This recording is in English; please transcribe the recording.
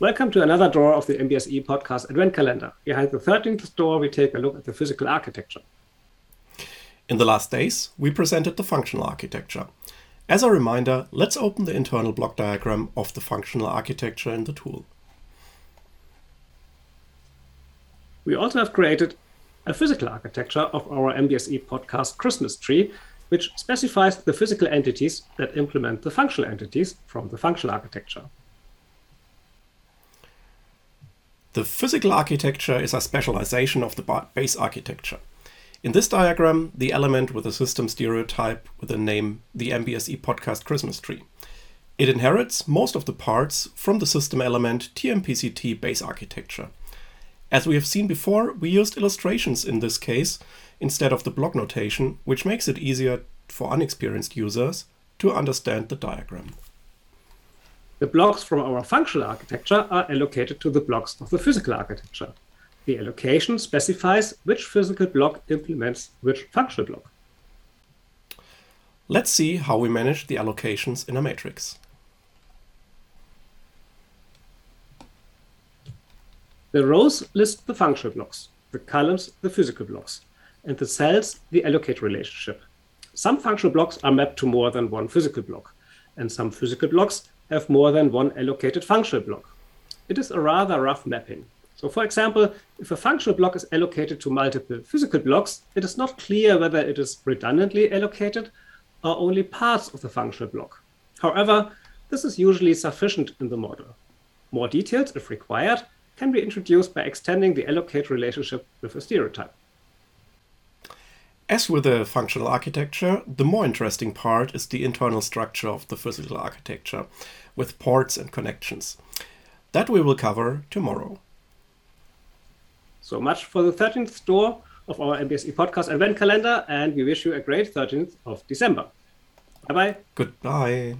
Welcome to another drawer of the MBSE podcast Advent Calendar. Behind the 13th door, we take a look at the physical architecture. In the last days, we presented the functional architecture. As a reminder, let's open the internal block diagram of the functional architecture in the tool. We also have created a physical architecture of our MBSE podcast Christmas tree, which specifies the physical entities that implement the functional entities from the functional architecture. The physical architecture is a specialization of the base architecture. In this diagram, the element with a system stereotype with the name the MBSE podcast Christmas tree. It inherits most of the parts from the system element TMPCT base architecture. As we have seen before, we used illustrations in this case instead of the block notation, which makes it easier for unexperienced users to understand the diagram. The blocks from our functional architecture are allocated to the blocks of the physical architecture. The allocation specifies which physical block implements which functional block. Let's see how we manage the allocations in a matrix. The rows list the functional blocks, the columns the physical blocks, and the cells the allocate relationship. Some functional blocks are mapped to more than one physical block, and some physical blocks have more than one allocated functional block. It is a rather rough mapping. So for example, if a functional block is allocated to multiple physical blocks, it is not clear whether it is redundantly allocated or only parts of the functional block. However, this is usually sufficient in the model. More details, if required, can be introduced by extending the allocate relationship with a stereotype. As with the functional architecture, the more interesting part is the internal structure of the physical architecture, with ports and connections. That we will cover tomorrow. So much for the 13th door of our MBSE podcast Advent calendar, and we wish you a great 13th of December. Bye bye. Goodbye.